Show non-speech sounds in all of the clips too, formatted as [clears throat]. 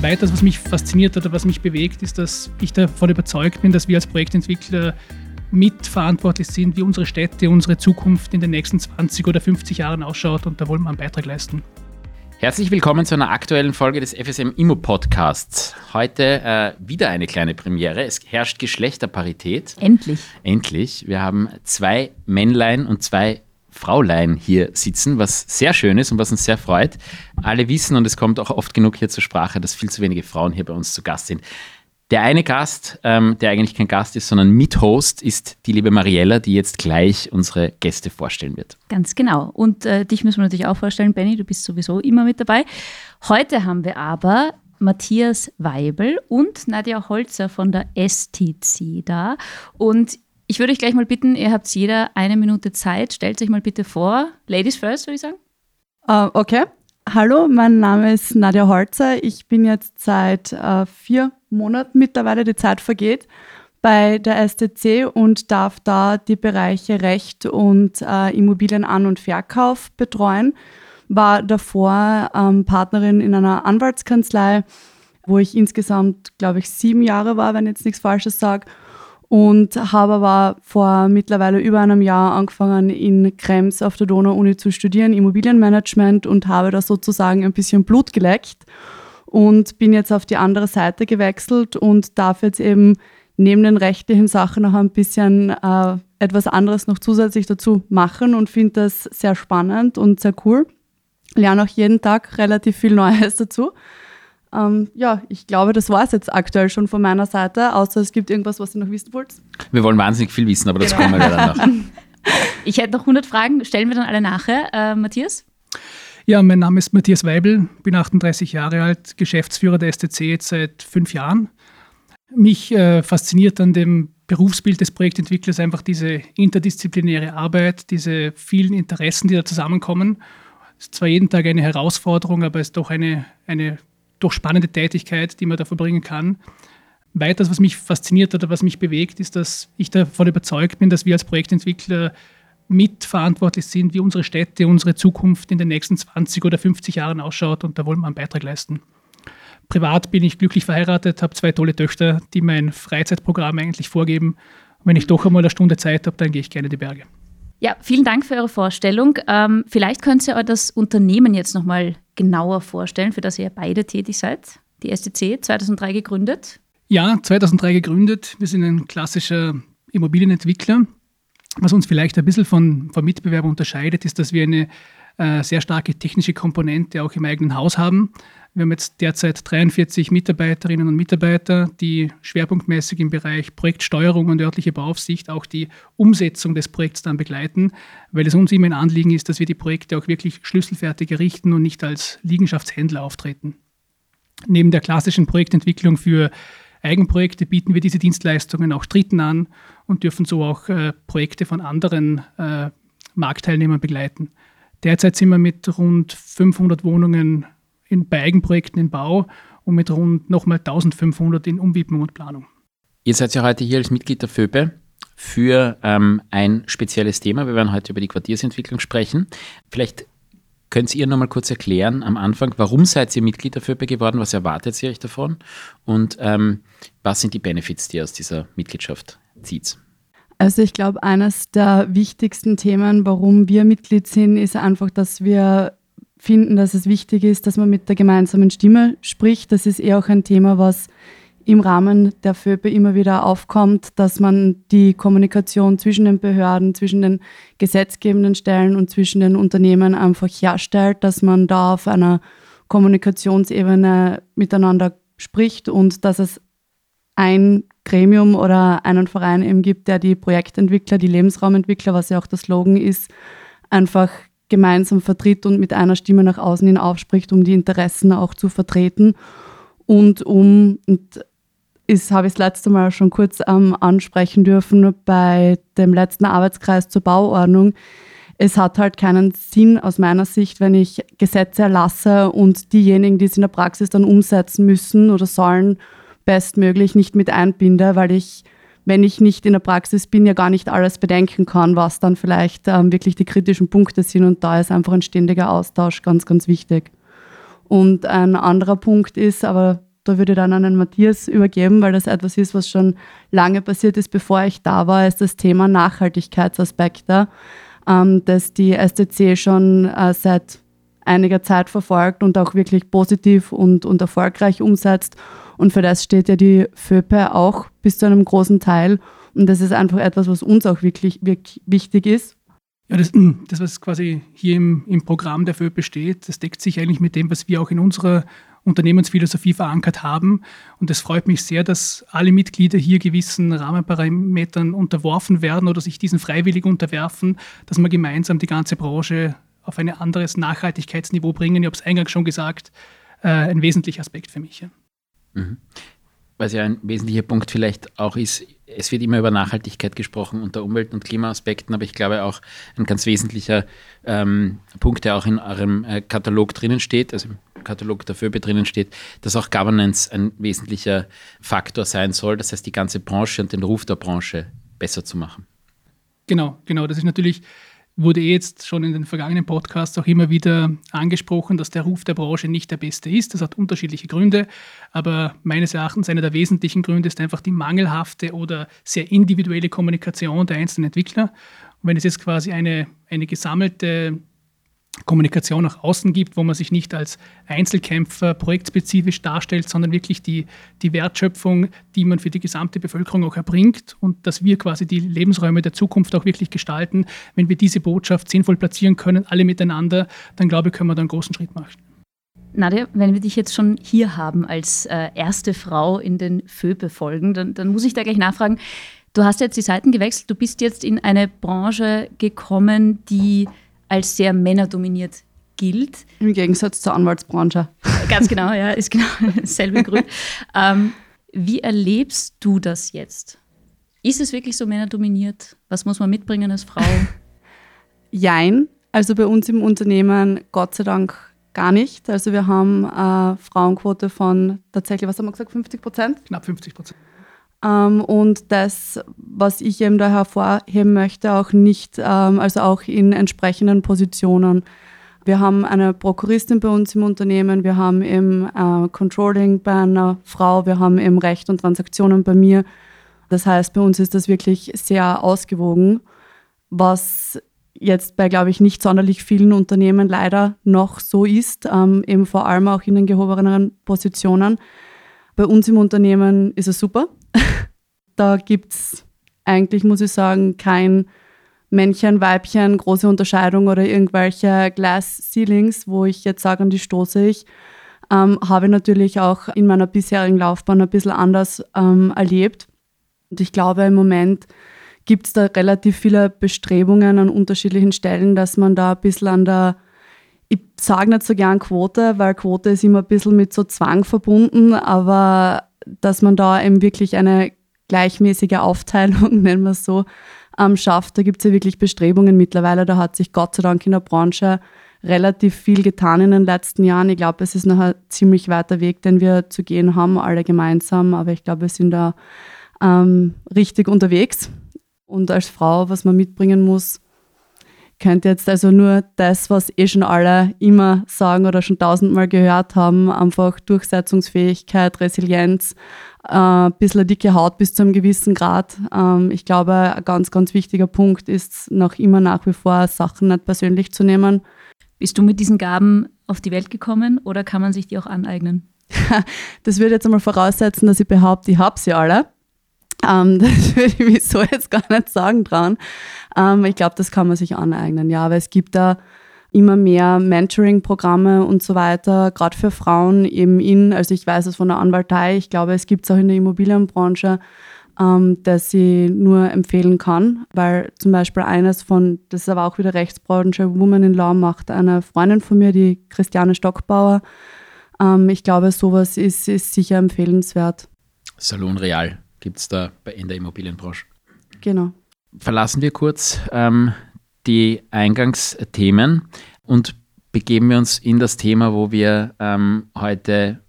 Weiters, was mich fasziniert oder was mich bewegt, ist, dass ich davon überzeugt bin, dass wir als Projektentwickler mitverantwortlich sind, wie unsere Städte, unsere Zukunft in den nächsten 20 oder 50 Jahren ausschaut und da wollen wir einen Beitrag leisten. Herzlich willkommen zu einer aktuellen Folge des FSM Immo Podcasts. Heute äh, wieder eine kleine Premiere. Es herrscht Geschlechterparität. Endlich. Endlich. Wir haben zwei Männlein und zwei Fraulein hier sitzen, was sehr schön ist und was uns sehr freut. Alle wissen, und es kommt auch oft genug hier zur Sprache, dass viel zu wenige Frauen hier bei uns zu Gast sind. Der eine Gast, ähm, der eigentlich kein Gast ist, sondern Mithost, ist die liebe Mariella, die jetzt gleich unsere Gäste vorstellen wird. Ganz genau. Und äh, dich müssen wir natürlich auch vorstellen, Benny, du bist sowieso immer mit dabei. Heute haben wir aber Matthias Weibel und Nadja Holzer von der STC da. Und ich würde euch gleich mal bitten, ihr habt jeder eine Minute Zeit. Stellt euch mal bitte vor. Ladies first, würde ich sagen. Uh, okay. Hallo, mein Name ist Nadja Holzer. Ich bin jetzt seit uh, vier Monaten mittlerweile, die Zeit vergeht, bei der STC und darf da die Bereiche Recht und uh, Immobilienan- und Verkauf betreuen. War davor ähm, Partnerin in einer Anwaltskanzlei, wo ich insgesamt, glaube ich, sieben Jahre war, wenn ich jetzt nichts Falsches sage und habe aber vor mittlerweile über einem Jahr angefangen, in Krems auf der Donau-Uni zu studieren, Immobilienmanagement und habe da sozusagen ein bisschen Blut geleckt und bin jetzt auf die andere Seite gewechselt und darf jetzt eben neben den rechtlichen Sachen noch ein bisschen äh, etwas anderes noch zusätzlich dazu machen und finde das sehr spannend und sehr cool. Lerne auch jeden Tag relativ viel Neues dazu. Ähm, ja, ich glaube, das war es jetzt aktuell schon von meiner Seite, außer es gibt irgendwas, was ihr noch wissen wollt. Wir wollen wahnsinnig viel wissen, aber das genau. kommen wir dann noch. [laughs] Ich hätte noch 100 Fragen, stellen wir dann alle nachher. Äh, Matthias? Ja, mein Name ist Matthias Weibel, bin 38 Jahre alt, Geschäftsführer der STC jetzt seit fünf Jahren. Mich äh, fasziniert an dem Berufsbild des Projektentwicklers einfach diese interdisziplinäre Arbeit, diese vielen Interessen, die da zusammenkommen. Es ist zwar jeden Tag eine Herausforderung, aber es ist doch eine, eine doch spannende Tätigkeit, die man da verbringen kann. Weiters, was mich fasziniert oder was mich bewegt, ist, dass ich davon überzeugt bin, dass wir als Projektentwickler mitverantwortlich sind, wie unsere Städte, unsere Zukunft in den nächsten 20 oder 50 Jahren ausschaut und da wollen wir einen Beitrag leisten. Privat bin ich glücklich verheiratet, habe zwei tolle Töchter, die mein Freizeitprogramm eigentlich vorgeben. Und wenn ich doch einmal eine Stunde Zeit habe, dann gehe ich gerne in die Berge. Ja, vielen Dank für eure Vorstellung. Ähm, vielleicht könnt ihr euch das Unternehmen jetzt nochmal genauer vorstellen, für das ihr beide tätig seid. Die STC, 2003 gegründet. Ja, 2003 gegründet. Wir sind ein klassischer Immobilienentwickler. Was uns vielleicht ein bisschen von, von Mitbewerbern unterscheidet, ist, dass wir eine äh, sehr starke technische Komponente auch im eigenen Haus haben. Wir haben jetzt derzeit 43 Mitarbeiterinnen und Mitarbeiter, die schwerpunktmäßig im Bereich Projektsteuerung und örtliche Bauaufsicht auch die Umsetzung des Projekts dann begleiten, weil es uns immer ein Anliegen ist, dass wir die Projekte auch wirklich schlüsselfertig errichten und nicht als Liegenschaftshändler auftreten. Neben der klassischen Projektentwicklung für Eigenprojekte bieten wir diese Dienstleistungen auch Dritten an und dürfen so auch äh, Projekte von anderen äh, Marktteilnehmern begleiten. Derzeit sind wir mit rund 500 Wohnungen in, bei Eigenprojekten in Bau und mit rund nochmal 1500 in Umwidmung und Planung. Ihr seid ja heute hier als Mitglied der FÖBE für ähm, ein spezielles Thema. Wir werden heute über die Quartiersentwicklung sprechen. Vielleicht könnt ihr noch mal kurz erklären am Anfang, warum seid ihr Mitglied der FÖBE geworden? Was erwartet ihr euch davon? Und ähm, was sind die Benefits, die ihr aus dieser Mitgliedschaft zieht? Also ich glaube, eines der wichtigsten Themen, warum wir Mitglied sind, ist einfach, dass wir finden, dass es wichtig ist, dass man mit der gemeinsamen Stimme spricht. Das ist eher auch ein Thema, was im Rahmen der FÖPE immer wieder aufkommt, dass man die Kommunikation zwischen den Behörden, zwischen den gesetzgebenden Stellen und zwischen den Unternehmen einfach herstellt, dass man da auf einer Kommunikationsebene miteinander spricht und dass es ein Gremium oder einen Verein eben gibt, der die Projektentwickler, die Lebensraumentwickler, was ja auch der Slogan ist, einfach gemeinsam vertritt und mit einer Stimme nach außen hin aufspricht, um die Interessen auch zu vertreten und um, und ist, habe ich das letzte Mal schon kurz ähm, ansprechen dürfen, bei dem letzten Arbeitskreis zur Bauordnung. Es hat halt keinen Sinn aus meiner Sicht, wenn ich Gesetze erlasse und diejenigen, die es in der Praxis dann umsetzen müssen oder sollen, bestmöglich nicht mit einbinde, weil ich wenn ich nicht in der Praxis bin, ja gar nicht alles bedenken kann, was dann vielleicht ähm, wirklich die kritischen Punkte sind. Und da ist einfach ein ständiger Austausch ganz, ganz wichtig. Und ein anderer Punkt ist, aber da würde ich dann an den Matthias übergeben, weil das etwas ist, was schon lange passiert ist, bevor ich da war, ist das Thema Nachhaltigkeitsaspekte, ähm, das die STC schon äh, seit einiger Zeit verfolgt und auch wirklich positiv und, und erfolgreich umsetzt. Und für das steht ja die FÖPE auch bis zu einem großen Teil. Und das ist einfach etwas, was uns auch wirklich, wirklich wichtig ist. Ja, das, [clears throat] das, was quasi hier im, im Programm der FÖPE steht, das deckt sich eigentlich mit dem, was wir auch in unserer Unternehmensphilosophie verankert haben. Und es freut mich sehr, dass alle Mitglieder hier gewissen Rahmenparametern unterworfen werden oder sich diesen freiwillig unterwerfen, dass wir gemeinsam die ganze Branche auf ein anderes Nachhaltigkeitsniveau bringen. Ich habe es eingangs schon gesagt, äh, ein wesentlicher Aspekt für mich. Ja. Mhm. Was ja ein wesentlicher Punkt vielleicht auch ist, es wird immer über Nachhaltigkeit gesprochen unter Umwelt- und Klimaaspekten, aber ich glaube auch ein ganz wesentlicher ähm, Punkt, der auch in eurem äh, Katalog drinnen steht, also im Katalog der FÖBE drinnen steht, dass auch Governance ein wesentlicher Faktor sein soll, das heißt die ganze Branche und den Ruf der Branche besser zu machen. Genau, genau. Das ist natürlich wurde jetzt schon in den vergangenen Podcasts auch immer wieder angesprochen, dass der Ruf der Branche nicht der beste ist. Das hat unterschiedliche Gründe, aber meines Erachtens einer der wesentlichen Gründe ist einfach die mangelhafte oder sehr individuelle Kommunikation der einzelnen Entwickler. Und wenn es jetzt quasi eine, eine gesammelte Kommunikation nach außen gibt, wo man sich nicht als Einzelkämpfer projektspezifisch darstellt, sondern wirklich die, die Wertschöpfung, die man für die gesamte Bevölkerung auch erbringt und dass wir quasi die Lebensräume der Zukunft auch wirklich gestalten. Wenn wir diese Botschaft sinnvoll platzieren können, alle miteinander, dann glaube ich, können wir da einen großen Schritt machen. Nadja, wenn wir dich jetzt schon hier haben als äh, erste Frau in den FÖBE-Folgen, dann, dann muss ich da gleich nachfragen. Du hast jetzt die Seiten gewechselt, du bist jetzt in eine Branche gekommen, die als sehr männerdominiert gilt. Im Gegensatz zur Anwaltsbranche. Ganz genau, ja, ist genau [laughs] dasselbe Grund. [laughs] Ähm, wie erlebst du das jetzt? Ist es wirklich so männerdominiert? Was muss man mitbringen als Frau? [laughs] Jein. Also bei uns im Unternehmen Gott sei Dank gar nicht. Also wir haben eine Frauenquote von tatsächlich, was haben wir gesagt, 50 Prozent? Knapp 50 Prozent. Ähm, und das, was ich eben da hervorheben möchte, auch nicht, ähm, also auch in entsprechenden Positionen. Wir haben eine Prokuristin bei uns im Unternehmen, wir haben im äh, Controlling bei einer Frau, wir haben im Recht und Transaktionen bei mir. Das heißt, bei uns ist das wirklich sehr ausgewogen, was jetzt bei, glaube ich, nicht sonderlich vielen Unternehmen leider noch so ist, ähm, eben vor allem auch in den gehobeneren Positionen. Bei uns im Unternehmen ist es super. [laughs] da gibt es eigentlich, muss ich sagen, kein Männchen, Weibchen, große Unterscheidung oder irgendwelche Glass Ceilings, wo ich jetzt sage, an die stoße ich. Ähm, habe ich natürlich auch in meiner bisherigen Laufbahn ein bisschen anders ähm, erlebt. Und ich glaube, im Moment gibt es da relativ viele Bestrebungen an unterschiedlichen Stellen, dass man da ein bisschen an der, ich sage nicht so gern Quote, weil Quote ist immer ein bisschen mit so Zwang verbunden, aber dass man da eben wirklich eine gleichmäßige Aufteilung, [laughs] nennen wir es so, ähm, schafft. Da gibt es ja wirklich Bestrebungen mittlerweile. Da hat sich Gott sei Dank in der Branche relativ viel getan in den letzten Jahren. Ich glaube, es ist noch ein ziemlich weiter Weg, den wir zu gehen haben, alle gemeinsam. Aber ich glaube, wir sind da ähm, richtig unterwegs. Und als Frau, was man mitbringen muss, könnte jetzt also nur das, was eh schon alle immer sagen oder schon tausendmal gehört haben, einfach Durchsetzungsfähigkeit, Resilienz, äh, ein bisschen dicke Haut bis zu einem gewissen Grad. Ähm, ich glaube, ein ganz, ganz wichtiger Punkt ist noch immer nach wie vor, Sachen nicht persönlich zu nehmen. Bist du mit diesen Gaben auf die Welt gekommen oder kann man sich die auch aneignen? [laughs] das würde jetzt einmal voraussetzen, dass ich behaupte, ich habe sie alle. Ähm, [laughs] das würde ich mich so jetzt gar nicht sagen dran. Ähm, ich glaube, das kann man sich aneignen, ja. Aber es gibt da immer mehr Mentoring-Programme und so weiter, gerade für Frauen eben in, also ich weiß es von der Anwaltei, ich glaube, es gibt es auch in der Immobilienbranche, ähm, das ich nur empfehlen kann, weil zum Beispiel eines von, das ist aber auch wieder Rechtsbranche, Woman in Law macht eine Freundin von mir, die Christiane Stockbauer. Ähm, ich glaube, sowas ist, ist sicher empfehlenswert. Salon Real gibt es da in der Immobilienbranche. Genau. Verlassen wir kurz ähm, die Eingangsthemen und begeben wir uns in das Thema, wo wir ähm, heute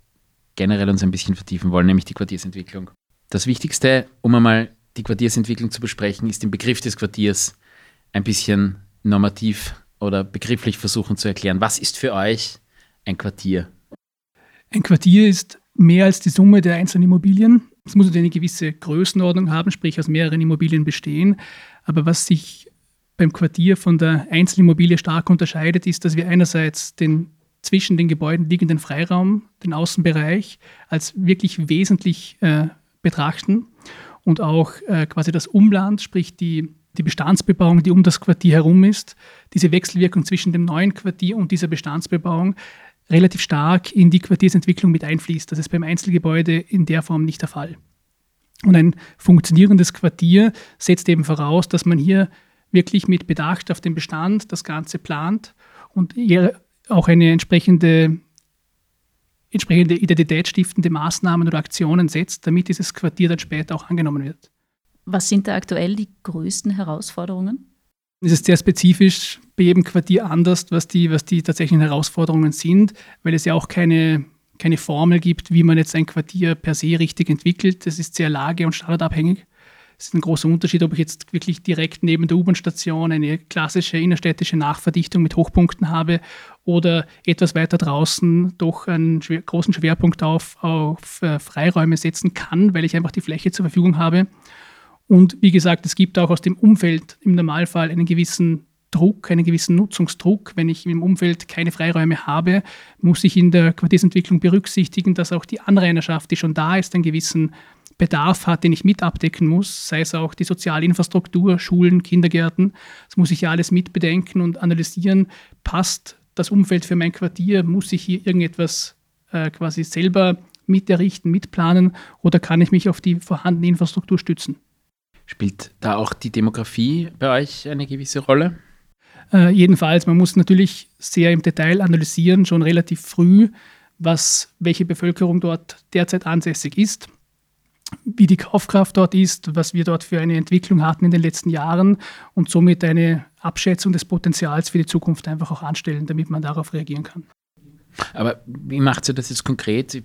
generell uns ein bisschen vertiefen wollen, nämlich die Quartiersentwicklung. Das Wichtigste, um einmal die Quartiersentwicklung zu besprechen, ist den Begriff des Quartiers ein bisschen normativ oder begrifflich versuchen zu erklären. Was ist für euch ein Quartier? Ein Quartier ist mehr als die Summe der einzelnen Immobilien. Es muss eine gewisse Größenordnung haben, sprich aus mehreren Immobilien bestehen. Aber was sich beim Quartier von der Einzelimmobilie stark unterscheidet, ist, dass wir einerseits den zwischen den Gebäuden liegenden Freiraum, den Außenbereich, als wirklich wesentlich äh, betrachten und auch äh, quasi das Umland, sprich die, die Bestandsbebauung, die um das Quartier herum ist, diese Wechselwirkung zwischen dem neuen Quartier und dieser Bestandsbebauung relativ stark in die Quartiersentwicklung mit einfließt. Das ist beim Einzelgebäude in der Form nicht der Fall. Und ein funktionierendes Quartier setzt eben voraus, dass man hier wirklich mit Bedacht auf den Bestand das Ganze plant und auch eine entsprechende, entsprechende identitätsstiftende Maßnahmen oder Aktionen setzt, damit dieses Quartier dann später auch angenommen wird. Was sind da aktuell die größten Herausforderungen? Es ist sehr spezifisch bei jedem Quartier anders, was die, was die tatsächlichen Herausforderungen sind, weil es ja auch keine, keine Formel gibt, wie man jetzt ein Quartier per se richtig entwickelt. Das ist sehr lage- und standardabhängig. Es ist ein großer Unterschied, ob ich jetzt wirklich direkt neben der U-Bahn-Station eine klassische innerstädtische Nachverdichtung mit Hochpunkten habe oder etwas weiter draußen doch einen schwer, großen Schwerpunkt auf, auf äh, Freiräume setzen kann, weil ich einfach die Fläche zur Verfügung habe. Und wie gesagt, es gibt auch aus dem Umfeld im Normalfall einen gewissen Druck, einen gewissen Nutzungsdruck. Wenn ich im Umfeld keine Freiräume habe, muss ich in der Quartiersentwicklung berücksichtigen, dass auch die Anrainerschaft, die schon da ist, einen gewissen Bedarf hat, den ich mit abdecken muss, sei es auch die soziale Infrastruktur, Schulen, Kindergärten. Das muss ich ja alles mitbedenken und analysieren. Passt das Umfeld für mein Quartier? Muss ich hier irgendetwas äh, quasi selber mit errichten, mitplanen oder kann ich mich auf die vorhandene Infrastruktur stützen? Spielt da auch die Demografie bei euch eine gewisse Rolle? Äh, jedenfalls, man muss natürlich sehr im Detail analysieren, schon relativ früh, was, welche Bevölkerung dort derzeit ansässig ist, wie die Kaufkraft dort ist, was wir dort für eine Entwicklung hatten in den letzten Jahren und somit eine Abschätzung des Potenzials für die Zukunft einfach auch anstellen, damit man darauf reagieren kann. Aber wie macht ihr das jetzt konkret?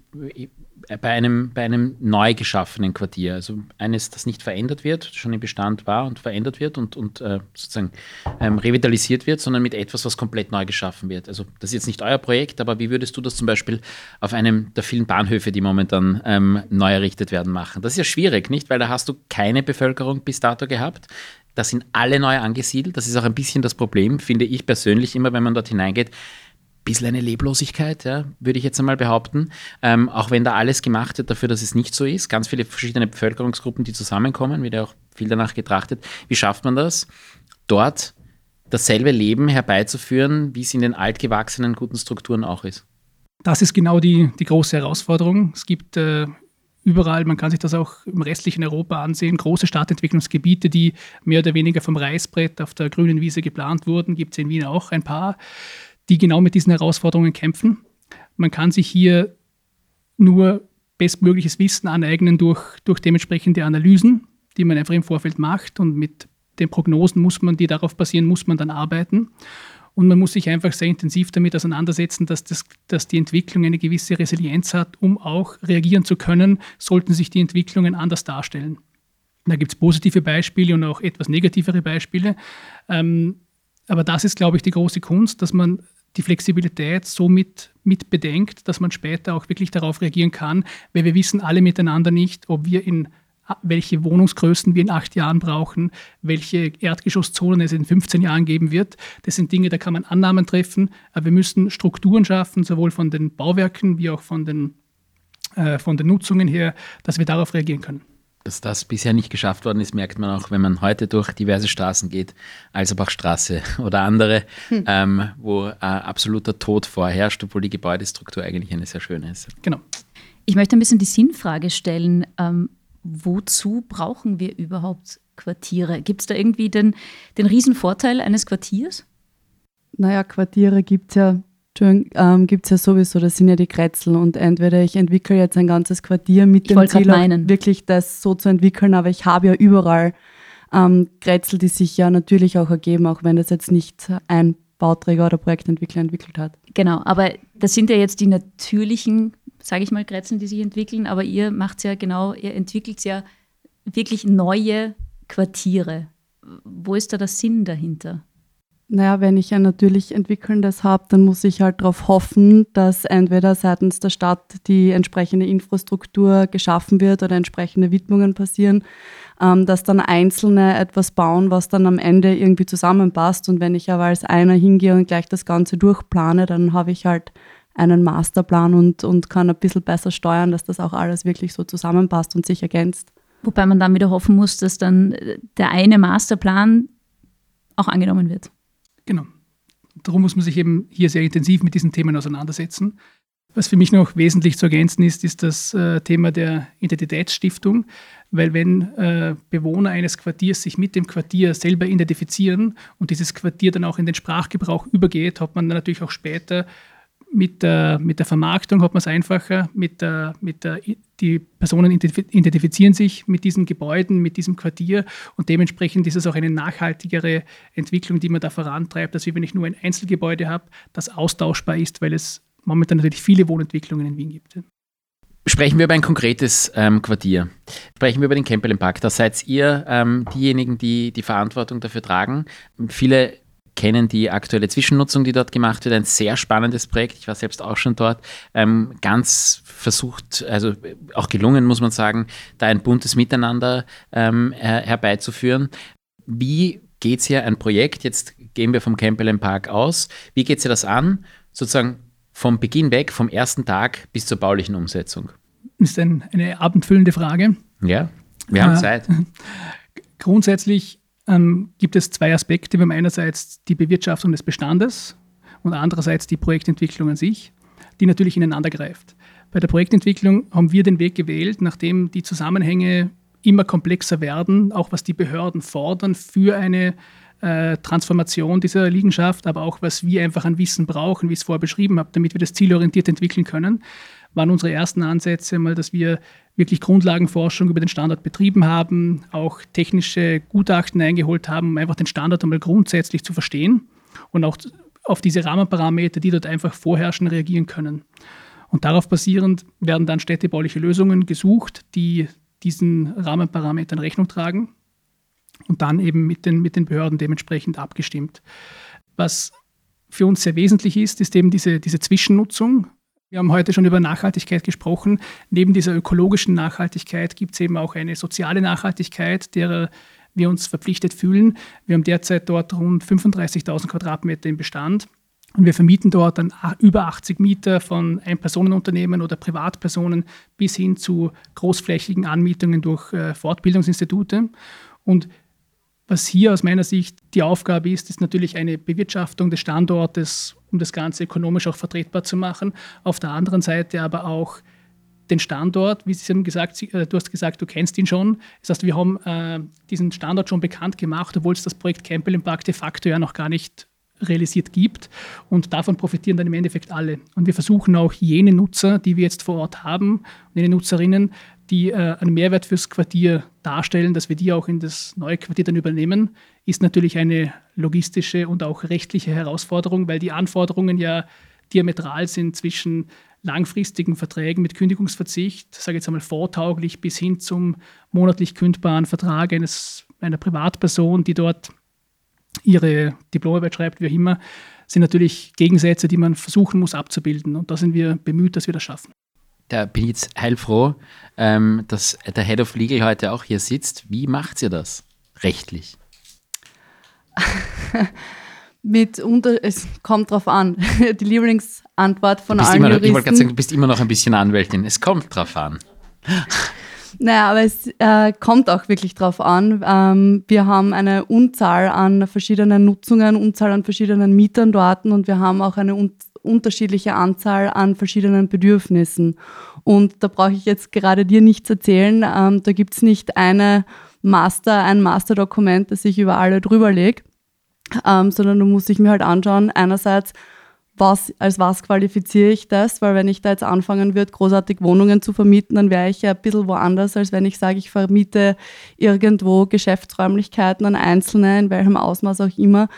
Bei einem, bei einem neu geschaffenen Quartier, also eines, das nicht verändert wird, schon im Bestand war und verändert wird und, und äh, sozusagen ähm, revitalisiert wird, sondern mit etwas, was komplett neu geschaffen wird. Also das ist jetzt nicht euer Projekt, aber wie würdest du das zum Beispiel auf einem der vielen Bahnhöfe, die momentan ähm, neu errichtet werden, machen? Das ist ja schwierig, nicht? Weil da hast du keine Bevölkerung bis dato gehabt. Da sind alle neu angesiedelt. Das ist auch ein bisschen das Problem, finde ich persönlich immer, wenn man dort hineingeht bisschen eine Leblosigkeit, ja, würde ich jetzt einmal behaupten. Ähm, auch wenn da alles gemacht wird dafür, dass es nicht so ist. Ganz viele verschiedene Bevölkerungsgruppen, die zusammenkommen, wird ja auch viel danach getrachtet. Wie schafft man das, dort dasselbe Leben herbeizuführen, wie es in den altgewachsenen guten Strukturen auch ist? Das ist genau die, die große Herausforderung. Es gibt äh, überall, man kann sich das auch im restlichen Europa ansehen, große Stadtentwicklungsgebiete, die mehr oder weniger vom Reißbrett auf der grünen Wiese geplant wurden. Gibt es in Wien auch ein paar die genau mit diesen Herausforderungen kämpfen. Man kann sich hier nur bestmögliches Wissen aneignen durch, durch dementsprechende Analysen, die man einfach im Vorfeld macht und mit den Prognosen muss man, die darauf basieren, muss man dann arbeiten. Und man muss sich einfach sehr intensiv damit auseinandersetzen, dass, das, dass die Entwicklung eine gewisse Resilienz hat, um auch reagieren zu können, sollten sich die Entwicklungen anders darstellen. Da gibt es positive Beispiele und auch etwas negativere Beispiele. Ähm, aber das ist, glaube ich, die große Kunst, dass man die Flexibilität so mit, mit bedenkt, dass man später auch wirklich darauf reagieren kann, weil wir wissen alle miteinander nicht, ob wir in welche Wohnungsgrößen wir in acht Jahren brauchen, welche Erdgeschosszonen es in 15 Jahren geben wird. Das sind Dinge, da kann man Annahmen treffen, aber wir müssen Strukturen schaffen, sowohl von den Bauwerken wie auch von den, äh, von den Nutzungen her, dass wir darauf reagieren können dass das bisher nicht geschafft worden ist, merkt man auch, wenn man heute durch diverse Straßen geht, Alserbachstraße [laughs] oder andere, hm. ähm, wo äh, absoluter Tod vorherrscht, obwohl die Gebäudestruktur eigentlich eine sehr schöne ist. Genau. Ich möchte ein bisschen die Sinnfrage stellen, ähm, wozu brauchen wir überhaupt Quartiere? Gibt es da irgendwie den, den Riesenvorteil eines Quartiers? Naja, Quartiere gibt es ja ähm, gibt es ja sowieso, das sind ja die Kretzel und entweder ich entwickle jetzt ein ganzes Quartier mit ich dem Ziel, wirklich das so zu entwickeln, aber ich habe ja überall ähm, Kretzel, die sich ja natürlich auch ergeben, auch wenn das jetzt nicht ein Bauträger oder Projektentwickler entwickelt hat. Genau, aber das sind ja jetzt die natürlichen, sage ich mal, Kretzeln, die sich entwickeln, aber ihr macht es ja genau, ihr entwickelt ja wirklich neue Quartiere. Wo ist da der Sinn dahinter? Naja, wenn ich ein natürlich entwickelndes habe, dann muss ich halt darauf hoffen, dass entweder seitens der Stadt die entsprechende Infrastruktur geschaffen wird oder entsprechende Widmungen passieren, ähm, dass dann Einzelne etwas bauen, was dann am Ende irgendwie zusammenpasst. Und wenn ich aber als einer hingehe und gleich das Ganze durchplane, dann habe ich halt einen Masterplan und, und kann ein bisschen besser steuern, dass das auch alles wirklich so zusammenpasst und sich ergänzt. Wobei man dann wieder hoffen muss, dass dann der eine Masterplan auch angenommen wird. Genau. Darum muss man sich eben hier sehr intensiv mit diesen Themen auseinandersetzen. Was für mich noch wesentlich zu ergänzen ist, ist das äh, Thema der Identitätsstiftung, weil wenn äh, Bewohner eines Quartiers sich mit dem Quartier selber identifizieren und dieses Quartier dann auch in den Sprachgebrauch übergeht, hat man dann natürlich auch später mit der, mit der Vermarktung hat man es einfacher, mit der, mit der, die Personen identifizieren sich mit diesen Gebäuden, mit diesem Quartier und dementsprechend ist es auch eine nachhaltigere Entwicklung, die man da vorantreibt, als wenn ich nur ein Einzelgebäude habe, das austauschbar ist, weil es momentan natürlich viele Wohnentwicklungen in Wien gibt. Sprechen wir über ein konkretes ähm, Quartier. Sprechen wir über den Kempelen Park. Da seid ihr ähm, diejenigen, die die Verantwortung dafür tragen. Viele kennen die aktuelle Zwischennutzung, die dort gemacht wird. Ein sehr spannendes Projekt. Ich war selbst auch schon dort. Ähm, ganz versucht, also auch gelungen, muss man sagen, da ein buntes Miteinander ähm, her herbeizuführen. Wie geht es hier ein Projekt? Jetzt gehen wir vom Campbell Park aus. Wie geht es das an? Sozusagen vom Beginn weg, vom ersten Tag bis zur baulichen Umsetzung? Ist ein, eine abendfüllende Frage. Ja, wir haben äh, Zeit. [laughs] Grundsätzlich ähm, gibt es zwei Aspekte. Wir haben einerseits die Bewirtschaftung des Bestandes und andererseits die Projektentwicklung an sich, die natürlich ineinander greift. Bei der Projektentwicklung haben wir den Weg gewählt, nachdem die Zusammenhänge immer komplexer werden, auch was die Behörden fordern für eine äh, Transformation dieser Liegenschaft, aber auch was wir einfach an Wissen brauchen, wie ich es vorher beschrieben habe, damit wir das zielorientiert entwickeln können, waren unsere ersten Ansätze mal, dass wir wirklich Grundlagenforschung über den Standort betrieben haben, auch technische Gutachten eingeholt haben, um einfach den Standort einmal grundsätzlich zu verstehen und auch auf diese Rahmenparameter, die dort einfach vorherrschen, reagieren können. Und darauf basierend werden dann städtebauliche Lösungen gesucht, die diesen Rahmenparametern Rechnung tragen und dann eben mit den, mit den Behörden dementsprechend abgestimmt. Was für uns sehr wesentlich ist, ist eben diese, diese Zwischennutzung. Wir haben heute schon über Nachhaltigkeit gesprochen. Neben dieser ökologischen Nachhaltigkeit gibt es eben auch eine soziale Nachhaltigkeit, der wir uns verpflichtet fühlen. Wir haben derzeit dort rund 35.000 Quadratmeter im Bestand. Und wir vermieten dort dann über 80 Mieter von Einpersonenunternehmen oder Privatpersonen bis hin zu großflächigen Anmietungen durch äh, Fortbildungsinstitute. Und was hier aus meiner Sicht die Aufgabe ist, ist natürlich eine Bewirtschaftung des Standortes, um das Ganze ökonomisch auch vertretbar zu machen. Auf der anderen Seite aber auch den Standort, wie Sie haben gesagt, äh, du hast gesagt, du kennst ihn schon. Das heißt, wir haben äh, diesen Standort schon bekannt gemacht, obwohl es das Projekt Campbell im Park de facto ja noch gar nicht realisiert gibt. Und davon profitieren dann im Endeffekt alle. Und wir versuchen auch jene Nutzer, die wir jetzt vor Ort haben, jene Nutzerinnen, die äh, einen Mehrwert fürs Quartier darstellen, dass wir die auch in das neue Quartier dann übernehmen, ist natürlich eine logistische und auch rechtliche Herausforderung, weil die Anforderungen ja diametral sind zwischen langfristigen Verträgen mit Kündigungsverzicht, sage ich jetzt einmal vortauglich, bis hin zum monatlich kündbaren Vertrag eines, einer Privatperson, die dort ihre Diplomarbeit schreibt, wie auch immer, sind natürlich Gegensätze, die man versuchen muss abzubilden. Und da sind wir bemüht, dass wir das schaffen da bin ich jetzt heilfroh, ähm, dass der Head of Legal heute auch hier sitzt. Wie macht ihr das rechtlich? [laughs] Mit unter, es kommt drauf an. [laughs] Die Lieblingsantwort von allen immer, Juristen. Ich wollte gerade sagen, du bist immer noch ein bisschen Anwältin. Es kommt drauf an. [laughs] Naja, aber es äh, kommt auch wirklich drauf an. Ähm, wir haben eine Unzahl an verschiedenen Nutzungen, Unzahl an verschiedenen Mietern dort und wir haben auch eine un unterschiedliche Anzahl an verschiedenen Bedürfnissen. Und da brauche ich jetzt gerade dir nichts erzählen. Ähm, da gibt es nicht eine Master, ein Masterdokument, das ich über alle drüber lege, ähm, sondern du musst dich mir halt anschauen, einerseits, was, als was qualifiziere ich das? Weil wenn ich da jetzt anfangen würde, großartig Wohnungen zu vermieten, dann wäre ich ja ein bisschen woanders, als wenn ich sage, ich vermiete irgendwo Geschäftsräumlichkeiten an Einzelne, in welchem Ausmaß auch immer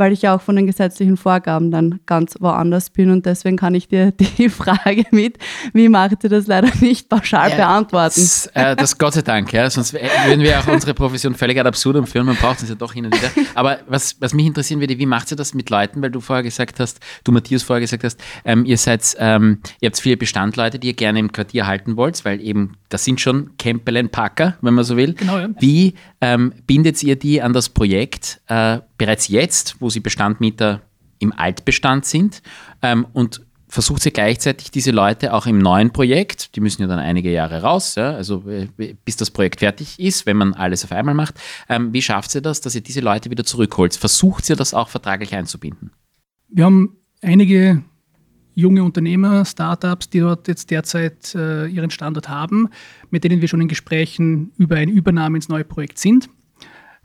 weil ich ja auch von den gesetzlichen Vorgaben dann ganz woanders bin und deswegen kann ich dir [laughs] die Frage mit, wie macht ihr das leider nicht pauschal ja, beantworten. Das, äh, das Gott sei Dank, ja, sonst würden wir auch unsere Profession völlig ad absurdum führen, man braucht uns ja doch hin und wieder. Aber was, was mich interessieren würde, wie macht ihr das mit Leuten, weil du vorher gesagt hast, du Matthias vorher gesagt hast, ähm, ihr seid, ähm, ihr habt viele Bestandleute, die ihr gerne im Quartier halten wollt, weil eben, das sind schon Campbell Packer, wenn man so will. Genau, ja. Wie ähm, bindet ihr die an das Projekt äh, bereits jetzt, wo sie Bestandmieter im Altbestand sind ähm, und versucht sie gleichzeitig diese Leute auch im neuen Projekt, die müssen ja dann einige Jahre raus, ja, also äh, bis das Projekt fertig ist, wenn man alles auf einmal macht. Ähm, wie schafft ihr das, dass ihr diese Leute wieder zurückholt? Versucht ihr das auch vertraglich einzubinden? Wir haben einige junge Unternehmer, Startups, die dort jetzt derzeit äh, ihren Standort haben, mit denen wir schon in Gesprächen über eine Übernahme ins neue Projekt sind.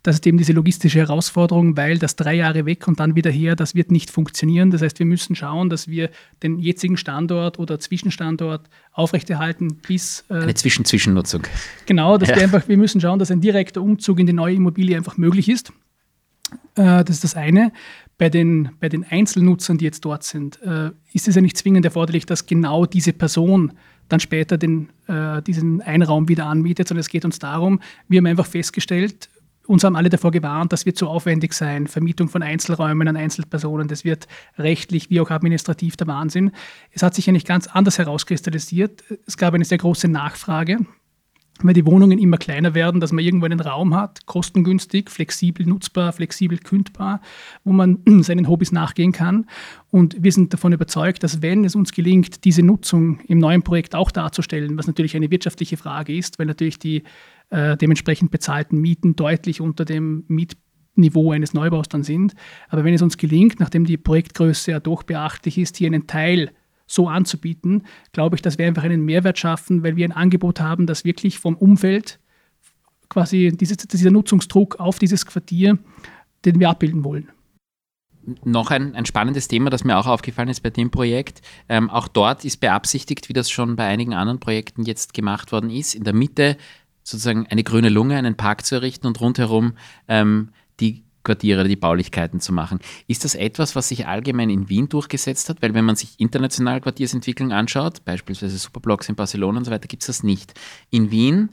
Das ist eben diese logistische Herausforderung, weil das drei Jahre weg und dann wieder her, das wird nicht funktionieren. Das heißt, wir müssen schauen, dass wir den jetzigen Standort oder Zwischenstandort aufrechterhalten bis. Äh, Eine Zwischen-Zwischennutzung. Genau, dass ja. wir einfach, wir müssen schauen, dass ein direkter Umzug in die neue Immobilie einfach möglich ist. Äh, das ist das eine. Bei den, bei den Einzelnutzern, die jetzt dort sind, äh, ist es ja nicht zwingend erforderlich, dass genau diese Person dann später den, äh, diesen Einraum wieder anmietet, sondern es geht uns darum, wir haben einfach festgestellt, uns haben alle davor gewarnt, das wird zu aufwendig sein. Vermietung von Einzelräumen an Einzelpersonen, das wird rechtlich wie auch administrativ der Wahnsinn. Es hat sich ja nicht ganz anders herauskristallisiert. Es gab eine sehr große Nachfrage, weil die Wohnungen immer kleiner werden, dass man irgendwo einen Raum hat, kostengünstig, flexibel nutzbar, flexibel kündbar, wo man [clears throat] seinen Hobbys nachgehen kann. Und wir sind davon überzeugt, dass wenn es uns gelingt, diese Nutzung im neuen Projekt auch darzustellen, was natürlich eine wirtschaftliche Frage ist, weil natürlich die äh, dementsprechend bezahlten Mieten deutlich unter dem Mietniveau eines Neubaus dann sind. Aber wenn es uns gelingt, nachdem die Projektgröße ja doch beachtlich ist, hier einen Teil so anzubieten, glaube ich, dass wir einfach einen Mehrwert schaffen, weil wir ein Angebot haben, das wirklich vom Umfeld quasi dieses, dieser Nutzungsdruck auf dieses Quartier, den wir abbilden wollen. Noch ein, ein spannendes Thema, das mir auch aufgefallen ist bei dem Projekt. Ähm, auch dort ist beabsichtigt, wie das schon bei einigen anderen Projekten jetzt gemacht worden ist, in der Mitte sozusagen eine grüne Lunge, einen Park zu errichten und rundherum ähm, die Quartiere, die Baulichkeiten zu machen. Ist das etwas, was sich allgemein in Wien durchgesetzt hat? Weil wenn man sich international Quartiersentwicklung anschaut, beispielsweise Superblocks in Barcelona und so weiter, gibt es das nicht. In Wien,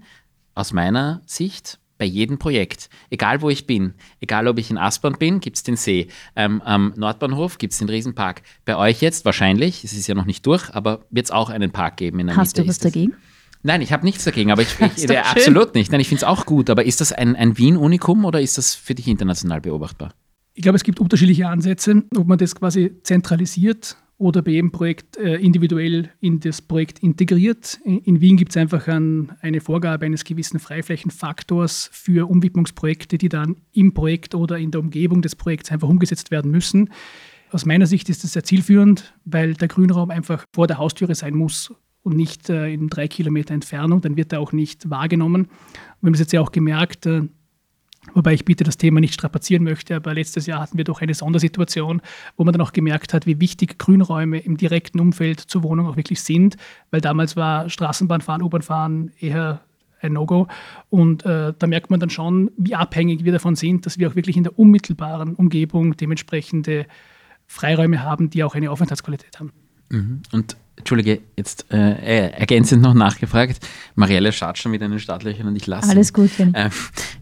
aus meiner Sicht, bei jedem Projekt, egal wo ich bin, egal ob ich in Aspern bin, gibt es den See. Ähm, am Nordbahnhof gibt es den Riesenpark. Bei euch jetzt wahrscheinlich, es ist ja noch nicht durch, aber wird es auch einen Park geben in der Hast Mitte. du was dagegen? Nein, ich habe nichts dagegen, aber ich, [laughs] ich äh, absolut nicht. Nein, ich finde es auch gut. Aber ist das ein, ein Wien-Unikum oder ist das für dich international beobachtbar? Ich glaube, es gibt unterschiedliche Ansätze, ob man das quasi zentralisiert oder bei jedem Projekt äh, individuell in das Projekt integriert. In, in Wien gibt es einfach ein, eine Vorgabe eines gewissen Freiflächenfaktors für Umwidmungsprojekte, die dann im Projekt oder in der Umgebung des Projekts einfach umgesetzt werden müssen. Aus meiner Sicht ist das sehr zielführend, weil der Grünraum einfach vor der Haustüre sein muss und nicht äh, in drei Kilometer Entfernung, dann wird er auch nicht wahrgenommen. wir haben es jetzt ja auch gemerkt, äh, wobei ich bitte das Thema nicht strapazieren möchte, aber letztes Jahr hatten wir doch eine Sondersituation, wo man dann auch gemerkt hat, wie wichtig Grünräume im direkten Umfeld zur Wohnung auch wirklich sind, weil damals war Straßenbahnfahren, U-Bahnfahren eher ein No-Go. Und äh, da merkt man dann schon, wie abhängig wir davon sind, dass wir auch wirklich in der unmittelbaren Umgebung dementsprechende Freiräume haben, die auch eine Aufenthaltsqualität haben. Mhm. Und Entschuldige, jetzt äh, äh, ergänzend noch nachgefragt. Marielle schaut schon mit den Startlöchern und ich lasse. Alles gut. Äh,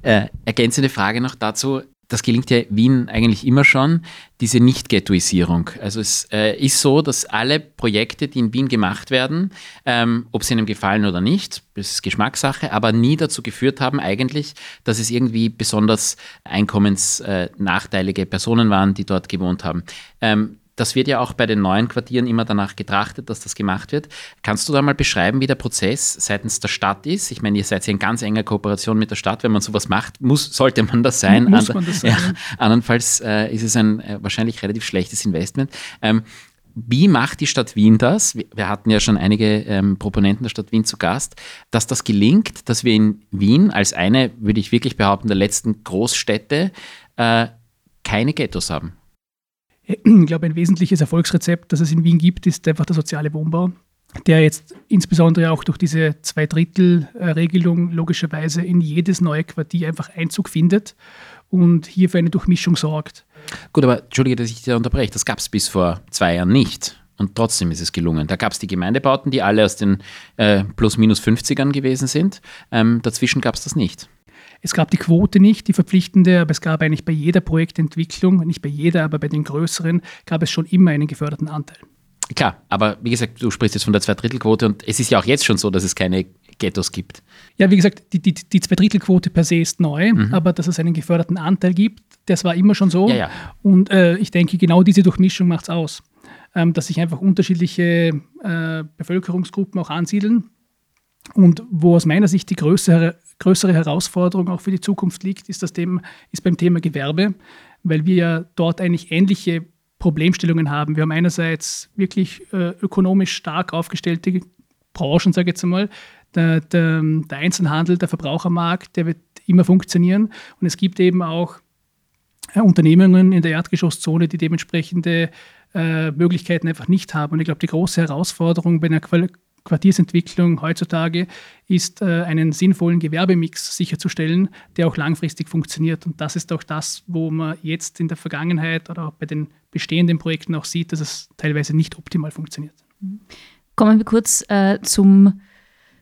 äh, ergänzende Frage noch dazu. Das gelingt ja Wien eigentlich immer schon, diese Nicht-Ghettoisierung. Also es äh, ist so, dass alle Projekte, die in Wien gemacht werden, ähm, ob sie einem gefallen oder nicht, das ist Geschmackssache, aber nie dazu geführt haben eigentlich, dass es irgendwie besonders einkommensnachteilige Personen waren, die dort gewohnt haben. Ähm, das wird ja auch bei den neuen Quartieren immer danach getrachtet, dass das gemacht wird. Kannst du da mal beschreiben, wie der Prozess seitens der Stadt ist? Ich meine, ihr seid ja in ganz enger Kooperation mit der Stadt. Wenn man sowas macht, muss, sollte man das sein. Muss man das sein. Ja, andernfalls äh, ist es ein äh, wahrscheinlich relativ schlechtes Investment. Ähm, wie macht die Stadt Wien das? Wir hatten ja schon einige ähm, Proponenten der Stadt Wien zu Gast, dass das gelingt, dass wir in Wien als eine, würde ich wirklich behaupten, der letzten Großstädte äh, keine Ghettos haben. Ich glaube, ein wesentliches Erfolgsrezept, das es in Wien gibt, ist einfach der soziale Wohnbau, der jetzt insbesondere auch durch diese Zweidrittel-Regelung logischerweise in jedes neue Quartier einfach Einzug findet und hier für eine Durchmischung sorgt. Gut, aber entschuldige, dass ich dich unterbreche. Das gab es bis vor zwei Jahren nicht. Und trotzdem ist es gelungen. Da gab es die Gemeindebauten, die alle aus den äh, plus minus 50ern gewesen sind. Ähm, dazwischen gab es das nicht. Es gab die Quote nicht, die verpflichtende, aber es gab eigentlich bei jeder Projektentwicklung, nicht bei jeder, aber bei den größeren, gab es schon immer einen geförderten Anteil. Klar, aber wie gesagt, du sprichst jetzt von der Zweidrittelquote und es ist ja auch jetzt schon so, dass es keine Ghettos gibt. Ja, wie gesagt, die, die, die Zweidrittelquote per se ist neu, mhm. aber dass es einen geförderten Anteil gibt, das war immer schon so. Ja, ja. Und äh, ich denke, genau diese Durchmischung macht es aus ähm, dass sich einfach unterschiedliche äh, Bevölkerungsgruppen auch ansiedeln. Und wo aus meiner Sicht die größere, größere Herausforderung auch für die Zukunft liegt, ist, das Thema, ist beim Thema Gewerbe, weil wir ja dort eigentlich ähnliche Problemstellungen haben. Wir haben einerseits wirklich äh, ökonomisch stark aufgestellte Branchen, sage ich jetzt einmal. Der, der, der, Einzelhandel, der Verbrauchermarkt, der wird immer funktionieren. Und es gibt eben auch äh, Unternehmungen in der Erdgeschosszone, die dementsprechende äh, Möglichkeiten einfach nicht haben. Und ich glaube, die große Herausforderung bei einer Quartiersentwicklung heutzutage ist, äh, einen sinnvollen Gewerbemix sicherzustellen, der auch langfristig funktioniert. Und das ist auch das, wo man jetzt in der Vergangenheit oder auch bei den bestehenden Projekten auch sieht, dass es teilweise nicht optimal funktioniert. Kommen wir kurz äh, zum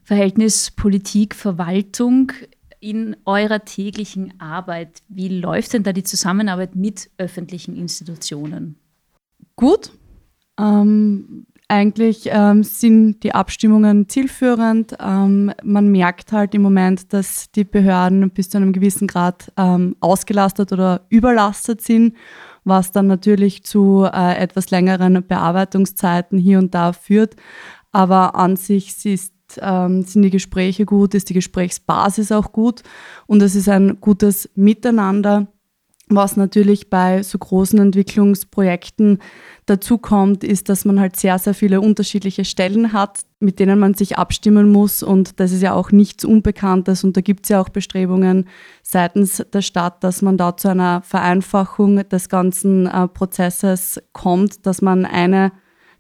Verhältnis Politik-Verwaltung in eurer täglichen Arbeit. Wie läuft denn da die Zusammenarbeit mit öffentlichen Institutionen? gut. Ähm, eigentlich ähm, sind die Abstimmungen zielführend. Ähm, man merkt halt im Moment, dass die Behörden bis zu einem gewissen Grad ähm, ausgelastet oder überlastet sind, was dann natürlich zu äh, etwas längeren Bearbeitungszeiten hier und da führt. Aber an sich ist, ähm, sind die Gespräche gut, ist die Gesprächsbasis auch gut und es ist ein gutes Miteinander was natürlich bei so großen Entwicklungsprojekten dazu kommt, ist, dass man halt sehr, sehr viele unterschiedliche Stellen hat, mit denen man sich abstimmen muss. Und das ist ja auch nichts Unbekanntes. Und da gibt es ja auch Bestrebungen seitens der Stadt, dass man da zu einer Vereinfachung des ganzen äh, Prozesses kommt, dass man eine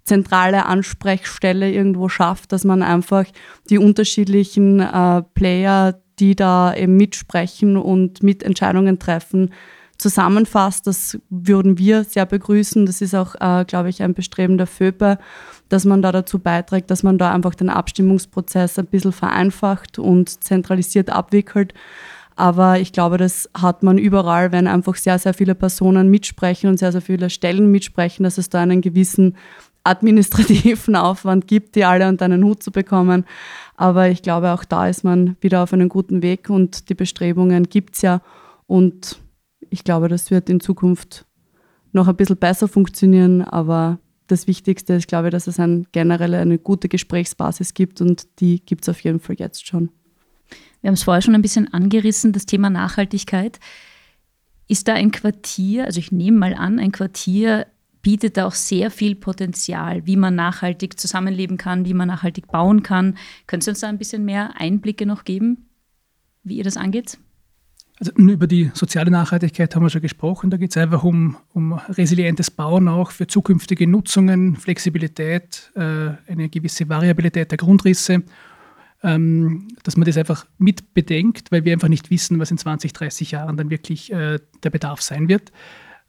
zentrale Ansprechstelle irgendwo schafft, dass man einfach die unterschiedlichen äh, Player, die da eben mitsprechen und Mitentscheidungen treffen, zusammenfasst. Das würden wir sehr begrüßen. Das ist auch, äh, glaube ich, ein Bestreben der FÖPE, dass man da dazu beiträgt, dass man da einfach den Abstimmungsprozess ein bisschen vereinfacht und zentralisiert abwickelt. Aber ich glaube, das hat man überall, wenn einfach sehr, sehr viele Personen mitsprechen und sehr, sehr viele Stellen mitsprechen, dass es da einen gewissen administrativen [laughs] Aufwand gibt, die alle unter einen Hut zu bekommen. Aber ich glaube, auch da ist man wieder auf einem guten Weg und die Bestrebungen gibt es ja. Und ich glaube, das wird in Zukunft noch ein bisschen besser funktionieren, aber das Wichtigste ist, glaube ich, dass es ein, generell eine gute Gesprächsbasis gibt und die gibt es auf jeden Fall jetzt schon. Wir haben es vorher schon ein bisschen angerissen, das Thema Nachhaltigkeit. Ist da ein Quartier, also ich nehme mal an, ein Quartier bietet da auch sehr viel Potenzial, wie man nachhaltig zusammenleben kann, wie man nachhaltig bauen kann. Können Sie uns da ein bisschen mehr Einblicke noch geben, wie ihr das angeht? Also über die soziale Nachhaltigkeit haben wir schon gesprochen. Da geht es einfach um, um resilientes Bauen auch für zukünftige Nutzungen, Flexibilität, äh, eine gewisse Variabilität der Grundrisse, ähm, dass man das einfach mit bedenkt, weil wir einfach nicht wissen, was in 20, 30 Jahren dann wirklich äh, der Bedarf sein wird.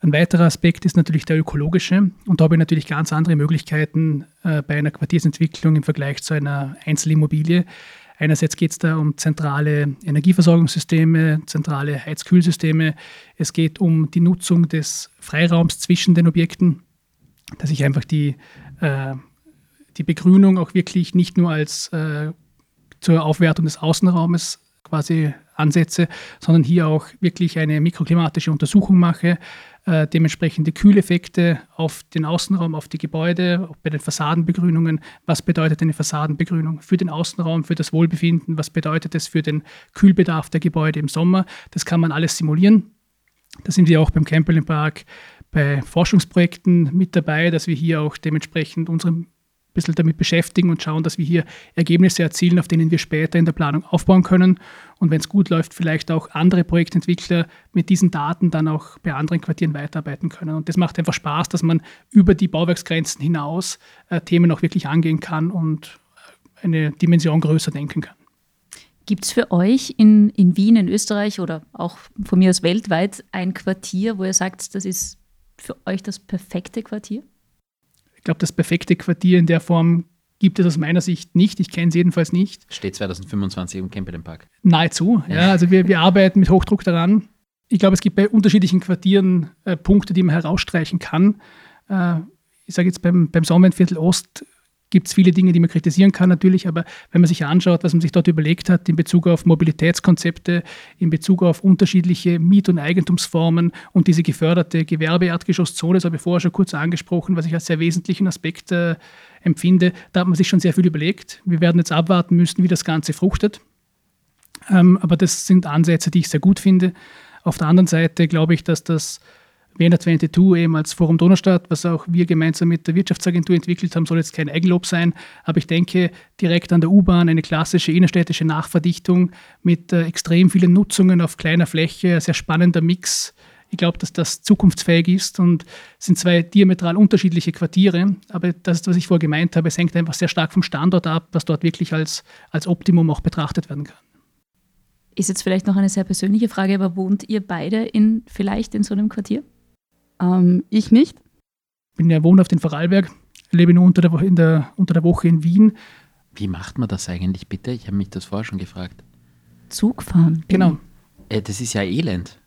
Ein weiterer Aspekt ist natürlich der ökologische. Und da habe ich natürlich ganz andere Möglichkeiten äh, bei einer Quartiersentwicklung im Vergleich zu einer Einzelimmobilie. Einerseits geht es da um zentrale Energieversorgungssysteme, zentrale Heizkühlsysteme. Es geht um die Nutzung des Freiraums zwischen den Objekten, dass ich einfach die, äh, die Begrünung auch wirklich nicht nur als äh, zur Aufwertung des Außenraumes quasi ansetze, sondern hier auch wirklich eine mikroklimatische Untersuchung mache, äh, dementsprechende Kühleffekte auf den Außenraum, auf die Gebäude, auch bei den Fassadenbegrünungen. Was bedeutet eine Fassadenbegrünung für den Außenraum, für das Wohlbefinden? Was bedeutet es für den Kühlbedarf der Gebäude im Sommer? Das kann man alles simulieren. Da sind wir auch beim Campbell Park bei Forschungsprojekten mit dabei, dass wir hier auch dementsprechend unsere bisschen damit beschäftigen und schauen, dass wir hier Ergebnisse erzielen, auf denen wir später in der Planung aufbauen können. Und wenn es gut läuft, vielleicht auch andere Projektentwickler mit diesen Daten dann auch bei anderen Quartieren weiterarbeiten können. Und das macht einfach Spaß, dass man über die Bauwerksgrenzen hinaus äh, Themen auch wirklich angehen kann und äh, eine Dimension größer denken kann. Gibt es für euch in, in Wien, in Österreich oder auch von mir aus weltweit ein Quartier, wo ihr sagt, das ist für euch das perfekte Quartier? Ich glaube, das perfekte Quartier in der Form gibt es aus meiner Sicht nicht. Ich kenne es jedenfalls nicht. Steht 2025 im Campbell Park. Nahezu. Ja, also wir, wir arbeiten mit Hochdruck daran. Ich glaube, es gibt bei unterschiedlichen Quartieren äh, Punkte, die man herausstreichen kann. Äh, ich sage jetzt beim, beim Sonnenviertel Ost gibt es viele Dinge, die man kritisieren kann natürlich, aber wenn man sich anschaut, was man sich dort überlegt hat in Bezug auf Mobilitätskonzepte, in Bezug auf unterschiedliche Miet- und Eigentumsformen und diese geförderte Gewerbe-Erdgeschosszone, das habe ich vorher schon kurz angesprochen, was ich als sehr wesentlichen Aspekt äh, empfinde, da hat man sich schon sehr viel überlegt. Wir werden jetzt abwarten müssen, wie das Ganze fruchtet. Ähm, aber das sind Ansätze, die ich sehr gut finde. Auf der anderen Seite glaube ich, dass das Vienna 22 eben als Forum Donaustadt, was auch wir gemeinsam mit der Wirtschaftsagentur entwickelt haben, soll jetzt kein Eigenlob sein. Aber ich denke, direkt an der U-Bahn eine klassische innerstädtische Nachverdichtung mit äh, extrem vielen Nutzungen auf kleiner Fläche, ein sehr spannender Mix. Ich glaube, dass das zukunftsfähig ist und sind zwei diametral unterschiedliche Quartiere. Aber das, was ich vorher gemeint habe, es hängt einfach sehr stark vom Standort ab, was dort wirklich als, als Optimum auch betrachtet werden kann. Ist jetzt vielleicht noch eine sehr persönliche Frage, aber wohnt ihr beide in, vielleicht in so einem Quartier? Ähm, ich nicht. Ich bin ja wohnhaft in Vorarlberg, lebe nur unter der, in der, unter der Woche in Wien. Wie macht man das eigentlich bitte? Ich habe mich das vorher schon gefragt. Zug fahren. Genau. Äh, das ist ja elend.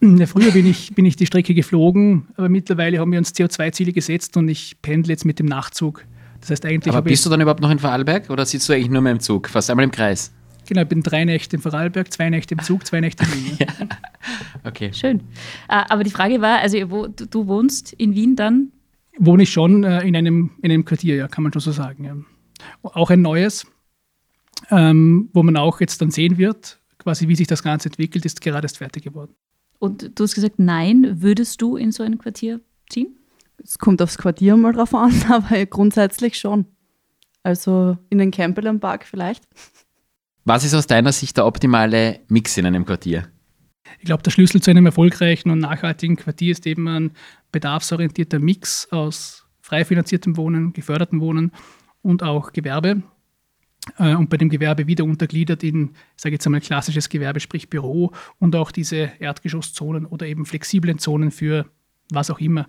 Ja, früher bin ich, bin ich die Strecke geflogen, aber mittlerweile haben wir uns CO2-Ziele gesetzt und ich pendle jetzt mit dem Nachtzug. Das heißt eigentlich. Aber bist du dann überhaupt noch in Vorarlberg oder sitzt du eigentlich nur mehr im Zug? Fast einmal im Kreis? Genau, ich bin drei Nächte in Vorarlberg, zwei Nächte im Zug, zwei Nächte in Wien. ja. [laughs] Okay. Schön. Äh, aber die Frage war, also wo, du wohnst in Wien dann? Wohne ich schon äh, in, einem, in einem Quartier, ja, kann man schon so sagen. Ja. Auch ein neues, ähm, wo man auch jetzt dann sehen wird, quasi wie sich das Ganze entwickelt, ist gerade erst fertig geworden. Und du hast gesagt, nein, würdest du in so ein Quartier ziehen? Es kommt aufs Quartier mal drauf an, [laughs] aber grundsätzlich schon. Also in den Campbell Park vielleicht. Was ist aus deiner Sicht der optimale Mix in einem Quartier? Ich glaube, der Schlüssel zu einem erfolgreichen und nachhaltigen Quartier ist eben ein bedarfsorientierter Mix aus frei finanziertem Wohnen, gefördertem Wohnen und auch Gewerbe. Äh, und bei dem Gewerbe wieder untergliedert in, sage ich jetzt einmal, klassisches Gewerbe, sprich Büro und auch diese Erdgeschosszonen oder eben flexiblen Zonen für was auch immer.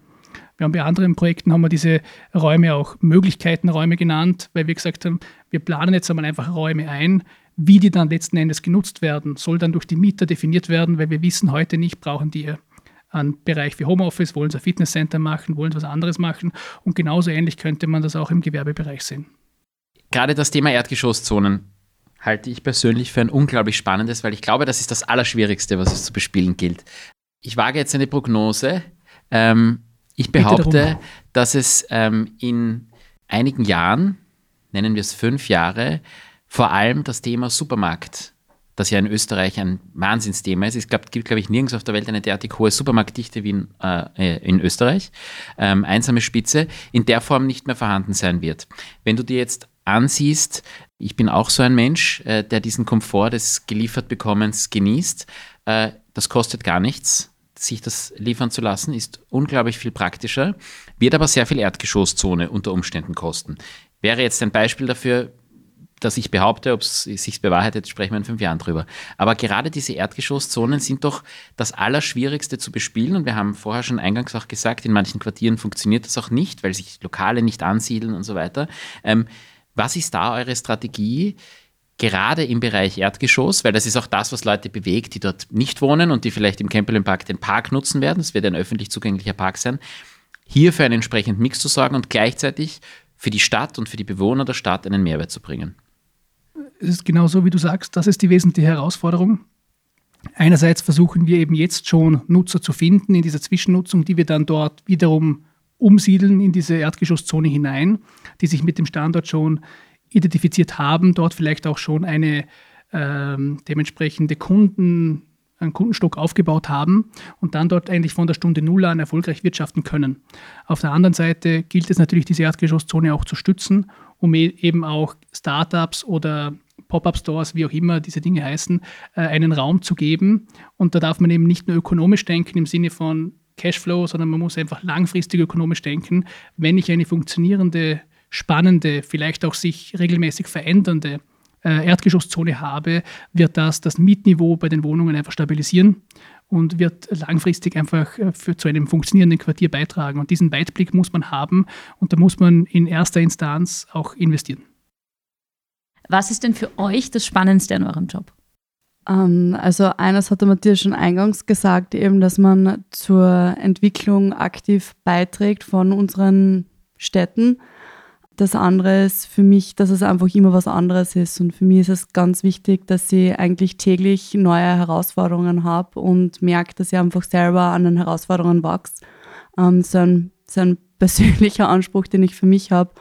Wir haben bei anderen Projekten haben wir diese Räume auch Möglichkeitenräume genannt, weil wir gesagt haben, wir planen jetzt einmal einfach Räume ein, wie die dann letzten Endes genutzt werden, soll dann durch die Mieter definiert werden, weil wir wissen heute nicht, brauchen die einen Bereich für Homeoffice, wollen sie ein Fitnesscenter machen, wollen sie was anderes machen. Und genauso ähnlich könnte man das auch im Gewerbebereich sehen. Gerade das Thema Erdgeschosszonen halte ich persönlich für ein unglaublich spannendes, weil ich glaube, das ist das Allerschwierigste, was es zu bespielen gilt. Ich wage jetzt eine Prognose. Ähm, ich behaupte, dass es ähm, in einigen Jahren, nennen wir es fünf Jahre, vor allem das Thema Supermarkt, das ja in Österreich ein Wahnsinnsthema ist. Es gibt, glaube ich, nirgends auf der Welt eine derartig hohe Supermarktdichte wie in, äh, in Österreich. Ähm, einsame Spitze, in der Form nicht mehr vorhanden sein wird. Wenn du dir jetzt ansiehst, ich bin auch so ein Mensch, äh, der diesen Komfort des Geliefertbekommens genießt. Äh, das kostet gar nichts sich das liefern zu lassen, ist unglaublich viel praktischer, wird aber sehr viel Erdgeschosszone unter Umständen kosten. Wäre jetzt ein Beispiel dafür, dass ich behaupte, ob es sich bewahrheitet, sprechen wir in fünf Jahren drüber. Aber gerade diese Erdgeschosszonen sind doch das Allerschwierigste zu bespielen. Und wir haben vorher schon eingangs auch gesagt, in manchen Quartieren funktioniert das auch nicht, weil sich Lokale nicht ansiedeln und so weiter. Ähm, was ist da eure Strategie? Gerade im Bereich Erdgeschoss, weil das ist auch das, was Leute bewegt, die dort nicht wohnen und die vielleicht im Campbell Park den Park nutzen werden. Das wird ein öffentlich zugänglicher Park sein. Hier für einen entsprechenden Mix zu sorgen und gleichzeitig für die Stadt und für die Bewohner der Stadt einen Mehrwert zu bringen es ist genau so, wie du sagst, das ist die wesentliche Herausforderung. Einerseits versuchen wir eben jetzt schon Nutzer zu finden in dieser Zwischennutzung, die wir dann dort wiederum umsiedeln in diese Erdgeschosszone hinein, die sich mit dem Standort schon identifiziert haben, dort vielleicht auch schon eine ähm, dementsprechende Kunden, einen Kundenstock aufgebaut haben und dann dort eigentlich von der Stunde Null an erfolgreich wirtschaften können. Auf der anderen Seite gilt es natürlich, diese Erdgeschosszone auch zu stützen, um e-, eben auch Startups oder Pop-up-Stores, wie auch immer diese Dinge heißen, äh, einen Raum zu geben. Und da darf man eben nicht nur ökonomisch denken im Sinne von Cashflow, sondern man muss einfach langfristig ökonomisch denken. Wenn ich eine funktionierende, spannende, vielleicht auch sich regelmäßig verändernde äh, Erdgeschosszone habe, wird das das Mietniveau bei den Wohnungen einfach stabilisieren und wird langfristig einfach äh, für, zu einem funktionierenden Quartier beitragen. Und diesen Weitblick muss man haben und da muss man in erster Instanz auch investieren. Was ist denn für euch das Spannendste an eurem Job? Ähm, also eines hat der Matthias schon eingangs gesagt, eben, dass man zur Entwicklung aktiv beiträgt von unseren Städten. Das andere ist für mich, dass es einfach immer was anderes ist. Und für mich ist es ganz wichtig, dass ich eigentlich täglich neue Herausforderungen habe und merke, dass ich einfach selber an den Herausforderungen wachse. Ähm, so, ein, so ein [laughs] persönlicher Anspruch, den ich für mich habe.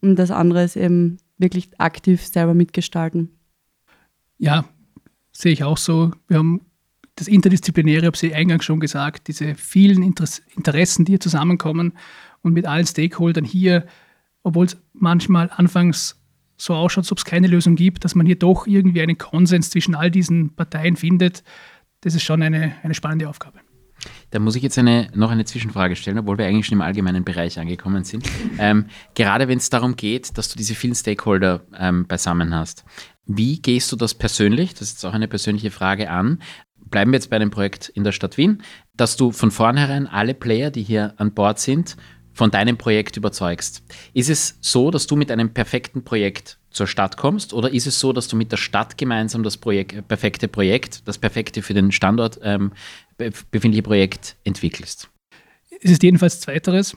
Und das andere ist eben wirklich aktiv selber mitgestalten. Ja, sehe ich auch so. Wir haben das Interdisziplinäre, habe ich eingangs schon gesagt, diese vielen Interessen, die hier zusammenkommen und mit allen Stakeholdern hier obwohl es manchmal anfangs so ausschaut, als ob es keine Lösung gibt, dass man hier doch irgendwie einen Konsens zwischen all diesen Parteien findet, das ist schon eine, eine spannende Aufgabe. Da muss ich jetzt eine, noch eine Zwischenfrage stellen, obwohl wir eigentlich schon im allgemeinen Bereich angekommen sind. Ähm, gerade wenn es darum geht, dass du diese vielen Stakeholder ähm, beisammen hast, wie gehst du das persönlich, das ist jetzt auch eine persönliche Frage an, bleiben wir jetzt bei einem Projekt in der Stadt Wien, dass du von vornherein alle Player, die hier an Bord sind, von deinem Projekt überzeugst. Ist es so, dass du mit einem perfekten Projekt zur Stadt kommst oder ist es so, dass du mit der Stadt gemeinsam das Projekt, äh, perfekte Projekt, das perfekte für den Standort ähm, befindliche Projekt entwickelst? Es ist jedenfalls Zweiteres.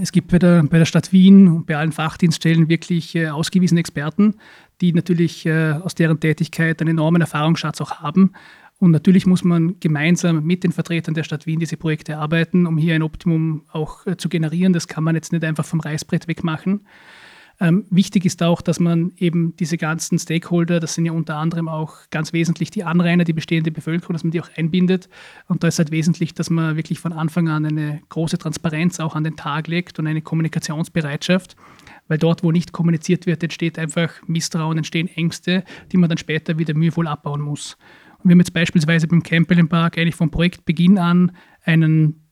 Es gibt bei der, bei der Stadt Wien und bei allen Fachdienststellen wirklich äh, ausgewiesene Experten, die natürlich äh, aus deren Tätigkeit einen enormen Erfahrungsschatz auch haben und natürlich muss man gemeinsam mit den Vertretern der Stadt Wien diese Projekte arbeiten, um hier ein Optimum auch äh, zu generieren. Das kann man jetzt nicht einfach vom Reißbrett wegmachen. Ähm, wichtig ist auch, dass man eben diese ganzen Stakeholder, das sind ja unter anderem auch ganz wesentlich die Anrainer, die bestehende Bevölkerung, dass man die auch einbindet. Und da ist halt wesentlich, dass man wirklich von Anfang an eine große Transparenz auch an den Tag legt und eine Kommunikationsbereitschaft. Weil dort, wo nicht kommuniziert wird, entsteht einfach Misstrauen, entstehen Ängste, die man dann später wieder mühevoll abbauen muss. Wir haben jetzt beispielsweise beim Campbell Park eigentlich vom Projektbeginn an einen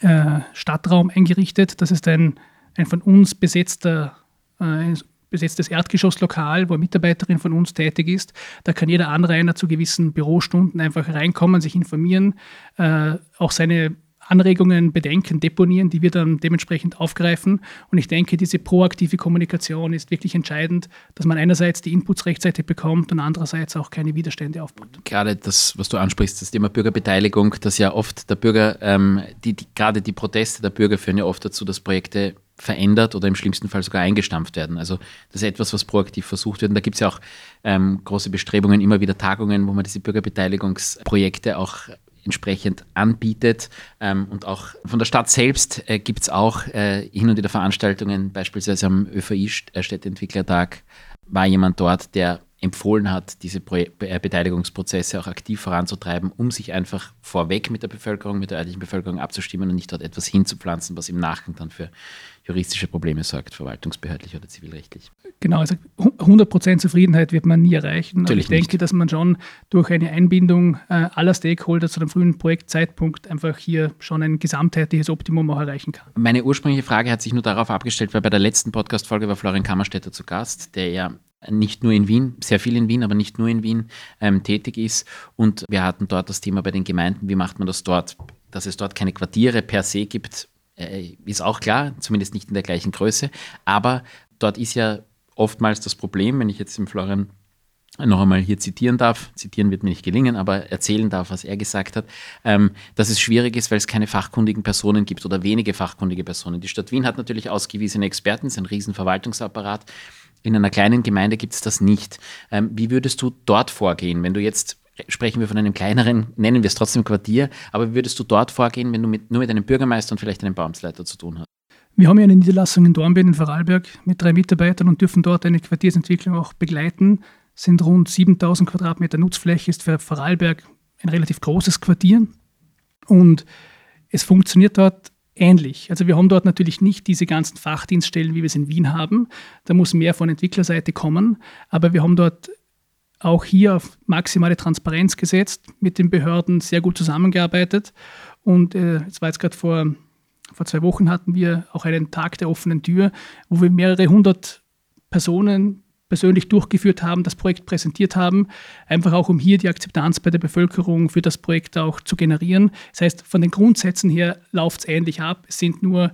äh, Stadtraum eingerichtet. Das ist ein, ein von uns besetzter, äh, besetztes Erdgeschosslokal, wo eine Mitarbeiterin von uns tätig ist. Da kann jeder Anrainer zu gewissen Bürostunden einfach reinkommen, sich informieren, äh, auch seine Anregungen, Bedenken deponieren, die wir dann dementsprechend aufgreifen. Und ich denke, diese proaktive Kommunikation ist wirklich entscheidend, dass man einerseits die Inputs rechtzeitig bekommt und andererseits auch keine Widerstände aufbaut. Gerade das, was du ansprichst, das Thema Bürgerbeteiligung, das ja oft der Bürger, ähm, die, die, gerade die Proteste der Bürger führen ja oft dazu, dass Projekte verändert oder im schlimmsten Fall sogar eingestampft werden. Also das ist etwas, was proaktiv versucht wird. Und da gibt es ja auch ähm, große Bestrebungen, immer wieder Tagungen, wo man diese Bürgerbeteiligungsprojekte auch entsprechend anbietet. Ähm, und auch von der Stadt selbst äh, gibt es auch äh, hin und wieder Veranstaltungen, beispielsweise am ÖVI-Städteentwicklertag äh, war jemand dort, der empfohlen hat, diese Pro äh, Beteiligungsprozesse auch aktiv voranzutreiben, um sich einfach vorweg mit der Bevölkerung, mit der örtlichen Bevölkerung abzustimmen und nicht dort etwas hinzupflanzen, was im Nachgang dann für juristische Probleme sorgt, verwaltungsbehördlich oder zivilrechtlich. Genau, also 100% Zufriedenheit wird man nie erreichen. Natürlich Aber ich denke, nicht. dass man schon durch eine Einbindung äh, aller Stakeholder zu einem frühen Projektzeitpunkt einfach hier schon ein gesamtheitliches Optimum auch erreichen kann. Meine ursprüngliche Frage hat sich nur darauf abgestellt, weil bei der letzten Podcast-Folge war Florian Kammerstädter zu Gast, der ja nicht nur in Wien, sehr viel in Wien, aber nicht nur in Wien ähm, tätig ist. Und wir hatten dort das Thema bei den Gemeinden, wie macht man das dort, dass es dort keine Quartiere per se gibt, äh, ist auch klar, zumindest nicht in der gleichen Größe. Aber dort ist ja oftmals das Problem, wenn ich jetzt im Florian noch einmal hier zitieren darf, zitieren wird mir nicht gelingen, aber erzählen darf, was er gesagt hat, ähm, dass es schwierig ist, weil es keine fachkundigen Personen gibt oder wenige fachkundige Personen. Die Stadt Wien hat natürlich ausgewiesene Experten, ist ein riesen Verwaltungsapparat. In einer kleinen Gemeinde gibt es das nicht. Ähm, wie würdest du dort vorgehen, wenn du jetzt sprechen wir von einem kleineren, nennen wir es trotzdem Quartier, aber wie würdest du dort vorgehen, wenn du mit, nur mit einem Bürgermeister und vielleicht einem Baumsleiter zu tun hast? Wir haben ja eine Niederlassung in Dornbirn in Vorarlberg mit drei Mitarbeitern und dürfen dort eine Quartiersentwicklung auch begleiten. Es sind rund 7000 Quadratmeter Nutzfläche, ist für Vorarlberg ein relativ großes Quartier und es funktioniert dort ähnlich. Also wir haben dort natürlich nicht diese ganzen Fachdienststellen, wie wir es in Wien haben. Da muss mehr von Entwicklerseite kommen, aber wir haben dort auch hier auf maximale Transparenz gesetzt, mit den Behörden sehr gut zusammengearbeitet. Und äh, es war jetzt gerade vor, vor zwei Wochen hatten wir auch einen Tag der offenen Tür, wo wir mehrere hundert Personen persönlich durchgeführt haben, das Projekt präsentiert haben, einfach auch um hier die Akzeptanz bei der Bevölkerung für das Projekt auch zu generieren. Das heißt, von den Grundsätzen her läuft es ähnlich ab. Es sind nur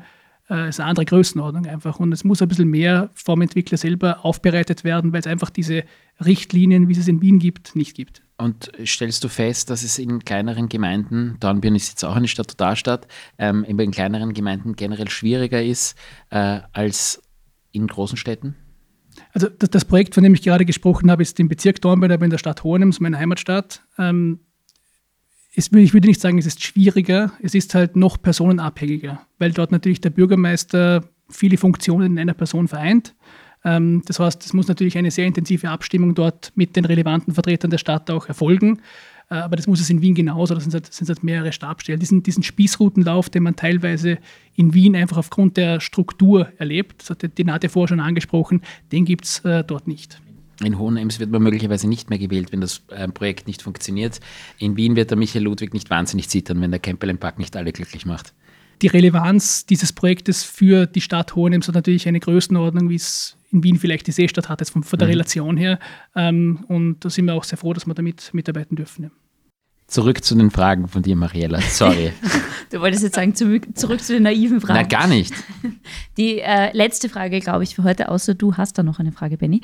äh, ist eine andere Größenordnung einfach. Und es muss ein bisschen mehr vom Entwickler selber aufbereitet werden, weil es einfach diese Richtlinien, wie es in Wien gibt, nicht gibt. Und stellst du fest, dass es in kleineren Gemeinden, Dornbirn ist jetzt auch eine Statutarstadt, ähm, in kleineren Gemeinden generell schwieriger ist äh, als in großen Städten? Also das, das, Projekt, von dem ich gerade gesprochen habe, ist im Bezirk Dornbirn, aber in der Stadt Hohenems, meine Heimatstadt. Ähm, ist, ich würde nicht sagen, es ist schwieriger, es ist halt noch personenabhängiger, weil dort natürlich der Bürgermeister viele Funktionen in einer Person vereint. Ähm, das heißt, es muss natürlich eine sehr intensive Abstimmung dort mit den relevanten Vertretern der Stadt auch erfolgen. Äh, aber das muss es in Wien genauso, das sind halt, sind halt mehrere Stabstellen. Diesen, diesen Spießrutenlauf, den man teilweise in Wien einfach aufgrund der Struktur erlebt, das hat die Nate vorher schon angesprochen, den gibt es äh, dort nicht. In Hohenems wird man möglicherweise nicht mehr gewählt, wenn das äh, Projekt nicht funktioniert. In Wien wird der Michael Ludwig nicht wahnsinnig zittern, wenn der Kempelenpack nicht alle glücklich macht. Die Relevanz dieses Projektes für die Stadt Hohenems hat natürlich eine Größenordnung, wie es in Wien vielleicht die Seestadt hat, jetzt von, von der mhm. Relation her. Ähm, und da sind wir auch sehr froh, dass wir damit mitarbeiten dürfen. Ja. Zurück zu den Fragen von dir, Mariella. Sorry. [laughs] du wolltest jetzt sagen, zurück, zurück zu den naiven Fragen. Na, gar nicht. [laughs] Die äh, letzte Frage, glaube ich, für heute, außer du hast da noch eine Frage, Benny,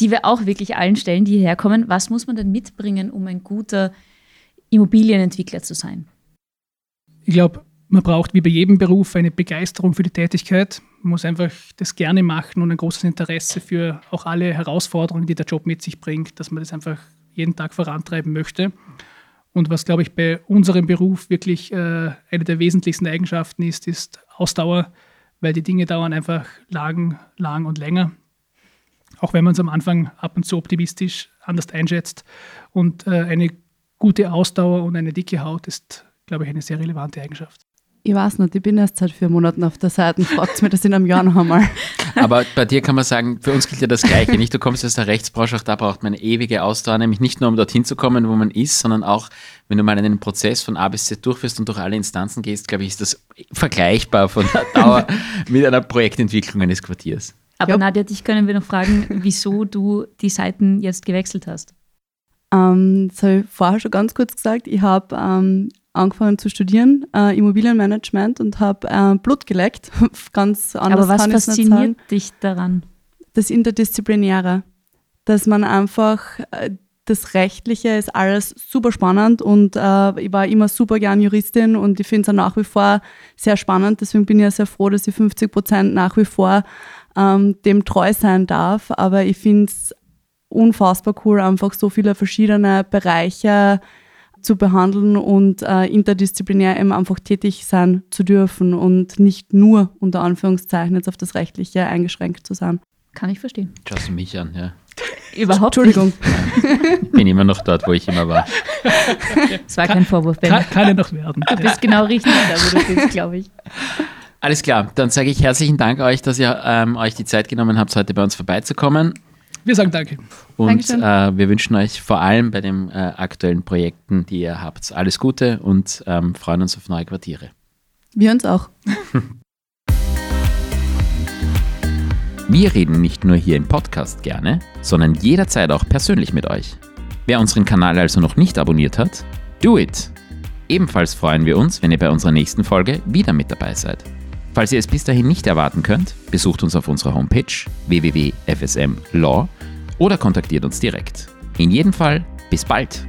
die wir auch wirklich allen stellen, die hierher kommen. Was muss man denn mitbringen, um ein guter Immobilienentwickler zu sein? Ich glaube, man braucht wie bei jedem Beruf eine Begeisterung für die Tätigkeit. Man muss einfach das gerne machen und ein großes Interesse für auch alle Herausforderungen, die der Job mit sich bringt, dass man das einfach jeden Tag vorantreiben möchte. Und was, glaube ich, bei unserem Beruf wirklich äh, eine der wesentlichsten Eigenschaften ist, ist Ausdauer, weil die Dinge dauern einfach lang, lang und länger. Auch wenn man es am Anfang ab und zu optimistisch anders einschätzt. Und äh, eine gute Ausdauer und eine dicke Haut ist, glaube ich, eine sehr relevante Eigenschaft. Ich weiß nicht, ich bin erst seit vier Monaten auf der Seite. Fragt mir das in einem Jahr noch einmal. [laughs] Aber bei dir kann man sagen, für uns gilt ja das Gleiche. Nicht, du kommst aus der Rechtsbranche, auch da braucht man eine ewige Ausdauer, nämlich nicht nur um dorthin zu kommen, wo man ist, sondern auch, wenn du mal einen Prozess von A bis Z durchführst und durch alle Instanzen gehst, glaube ich, ist das vergleichbar von der Dauer [laughs] mit einer Projektentwicklung eines Quartiers. Aber ja. Nadja, dich können wir noch fragen, wieso du die Seiten jetzt gewechselt hast. Ähm, das habe ich vorher schon ganz kurz gesagt. Ich habe ähm, angefangen zu studieren, äh, Immobilienmanagement und habe äh, Blut geleckt. [laughs] Ganz anders Aber was fasziniert dich daran? Das Interdisziplinäre. Dass man einfach, äh, das Rechtliche ist alles super spannend und äh, ich war immer super gern Juristin und ich finde es auch nach wie vor sehr spannend. Deswegen bin ich ja sehr froh, dass ich 50 Prozent nach wie vor ähm, dem treu sein darf. Aber ich finde es unfassbar cool, einfach so viele verschiedene Bereiche zu behandeln und äh, interdisziplinär eben einfach tätig sein zu dürfen und nicht nur unter Anführungszeichen jetzt auf das Rechtliche eingeschränkt zu sein. Kann ich verstehen. Schaust du mich an, ja. Überhaupt Entschuldigung. Ich bin immer noch dort, wo ich immer war. Es war kein Vorwurf, Ben. Kann, kann ja noch werden. Du bist genau richtig da, wo du bist, glaube ich. Alles klar, dann sage ich herzlichen Dank euch, dass ihr ähm, euch die Zeit genommen habt, heute bei uns vorbeizukommen. Wir sagen danke. Und äh, wir wünschen euch vor allem bei den äh, aktuellen Projekten, die ihr habt, alles Gute und ähm, freuen uns auf neue Quartiere. Wir uns auch. [laughs] Wir reden nicht nur hier im Podcast gerne, sondern jederzeit auch persönlich mit euch. Wer unseren Kanal also noch nicht abonniert hat, do it! Ebenfalls freuen wir uns, wenn ihr bei unserer nächsten Folge wieder mit dabei seid. Falls ihr es bis dahin nicht erwarten könnt, besucht uns auf unserer Homepage www.fsmlaw oder kontaktiert uns direkt. In jedem Fall, bis bald!